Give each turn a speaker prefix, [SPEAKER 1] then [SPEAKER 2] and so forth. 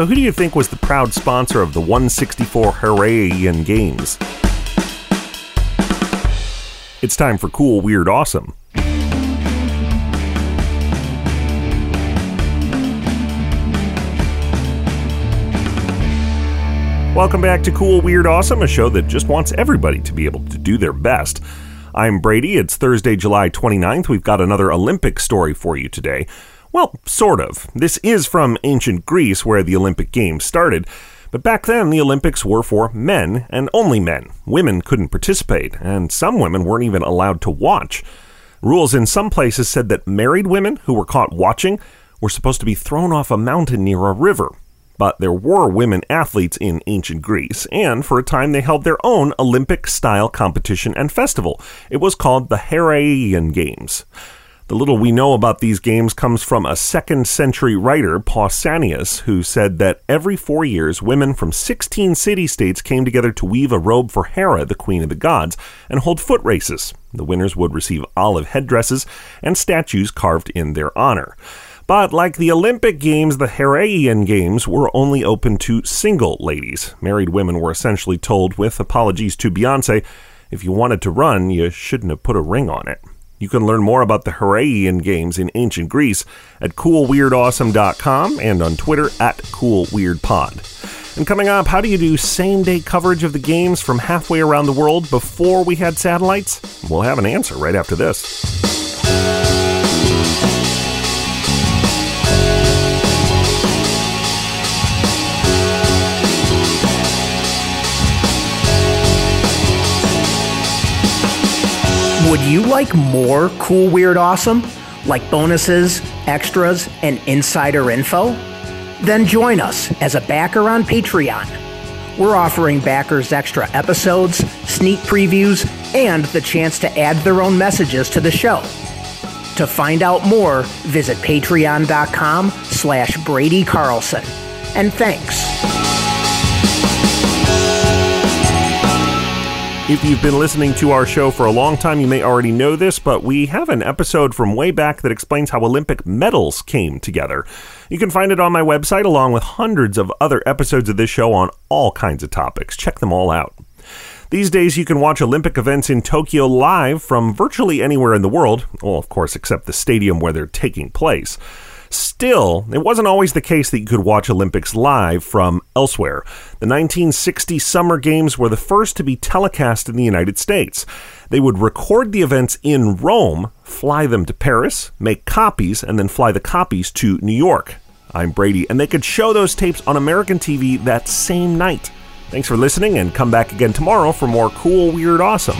[SPEAKER 1] So, who do you think was the proud sponsor of the 164 Heraian Games? It's time for Cool, Weird, Awesome. Welcome back to Cool, Weird, Awesome, a show that just wants everybody to be able to do their best. I'm Brady. It's Thursday, July 29th. We've got another Olympic story for you today. Well, sort of. This is from ancient Greece, where the Olympic Games started. But back then, the Olympics were for men and only men. Women couldn't participate, and some women weren't even allowed to watch. Rules in some places said that married women who were caught watching were supposed to be thrown off a mountain near a river. But there were women athletes in ancient Greece, and for a time they held their own Olympic style competition and festival. It was called the Heraian Games. The little we know about these games comes from a second century writer, Pausanias, who said that every four years women from 16 city states came together to weave a robe for Hera, the queen of the gods, and hold foot races. The winners would receive olive headdresses and statues carved in their honor. But like the Olympic Games, the Heraian Games were only open to single ladies. Married women were essentially told, with apologies to Beyonce, if you wanted to run, you shouldn't have put a ring on it. You can learn more about the Heraian Games in ancient Greece at coolweirdawesome.com and on Twitter at coolweirdpod. And coming up, how do you do same day coverage of the games from halfway around the world before we had satellites? We'll have an answer right after this.
[SPEAKER 2] Would you like more cool, weird, awesome? Like bonuses, extras, and insider info? Then join us as a backer on Patreon. We're offering backers extra episodes, sneak previews, and the chance to add their own messages to the show. To find out more, visit patreon.com slash Brady Carlson. And thanks.
[SPEAKER 1] If you've been listening to our show for a long time, you may already know this, but we have an episode from way back that explains how Olympic medals came together. You can find it on my website along with hundreds of other episodes of this show on all kinds of topics. Check them all out. These days, you can watch Olympic events in Tokyo live from virtually anywhere in the world, well, of course, except the stadium where they're taking place. Still, it wasn't always the case that you could watch Olympics live from elsewhere. The 1960 Summer Games were the first to be telecast in the United States. They would record the events in Rome, fly them to Paris, make copies, and then fly the copies to New York. I'm Brady, and they could show those tapes on American TV that same night. Thanks for listening, and come back again tomorrow for more cool, weird, awesome.